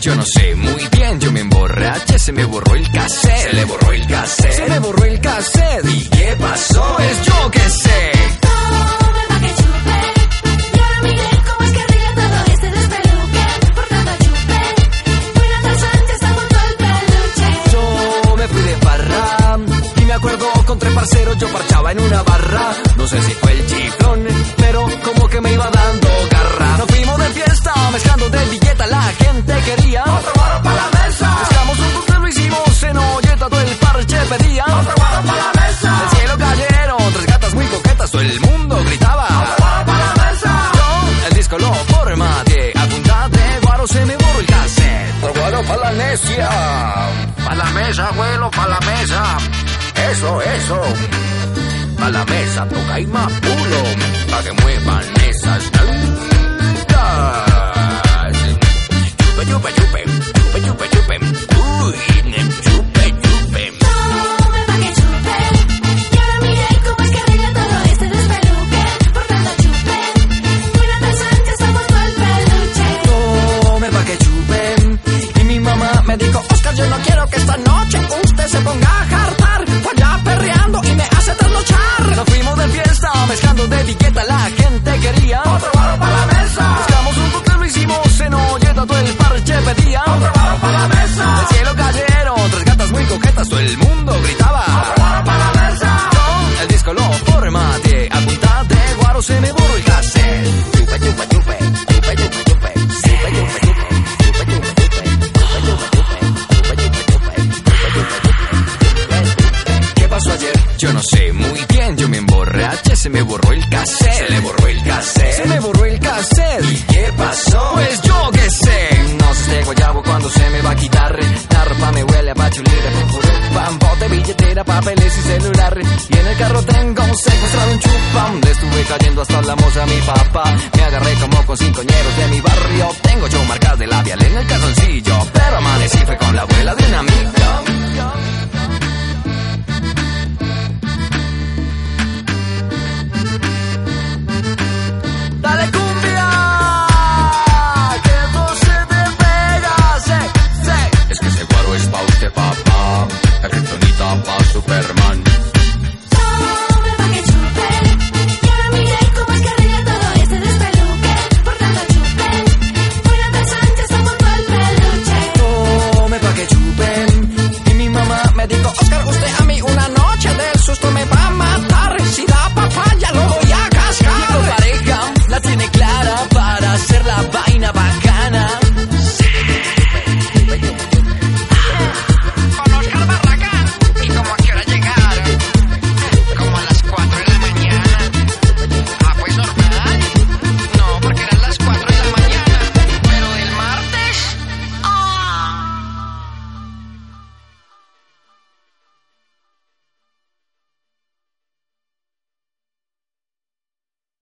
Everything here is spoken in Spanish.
Yo no sé muy bien, yo me emborraché, se me borró el cassette. Se le borró el cassette. Se me borró el cassette. ¿Y qué pasó? Es yo que sé. Yo me fui de farra y me acuerdo con tres parceros yo parchaba en una barra. No sé si fue el guaro se me borró el cassette. Guaro para la necia. Pa' la mesa, abuelo, pa' la mesa. Eso, eso. Pa' la mesa, toca y más puro. Pa' que muevan esas todo el parche pedía. Bien, yo me emborraché, se me borró el cassette. Se le borró el cassette. Se me borró el cassette. ¿Y qué pasó? Pues yo qué sé. No sé guayabo cuando se me va a quitar. La ropa me huele a pachulira, pam, bote, billetera, papeles y celular. Y en el carro tengo secuestrado un chupam. Le estuve cayendo hasta la moza mi papá. Me agarré como con cinco ñeros de mi barrio. Tengo yo marcas de labial en el calzoncillo.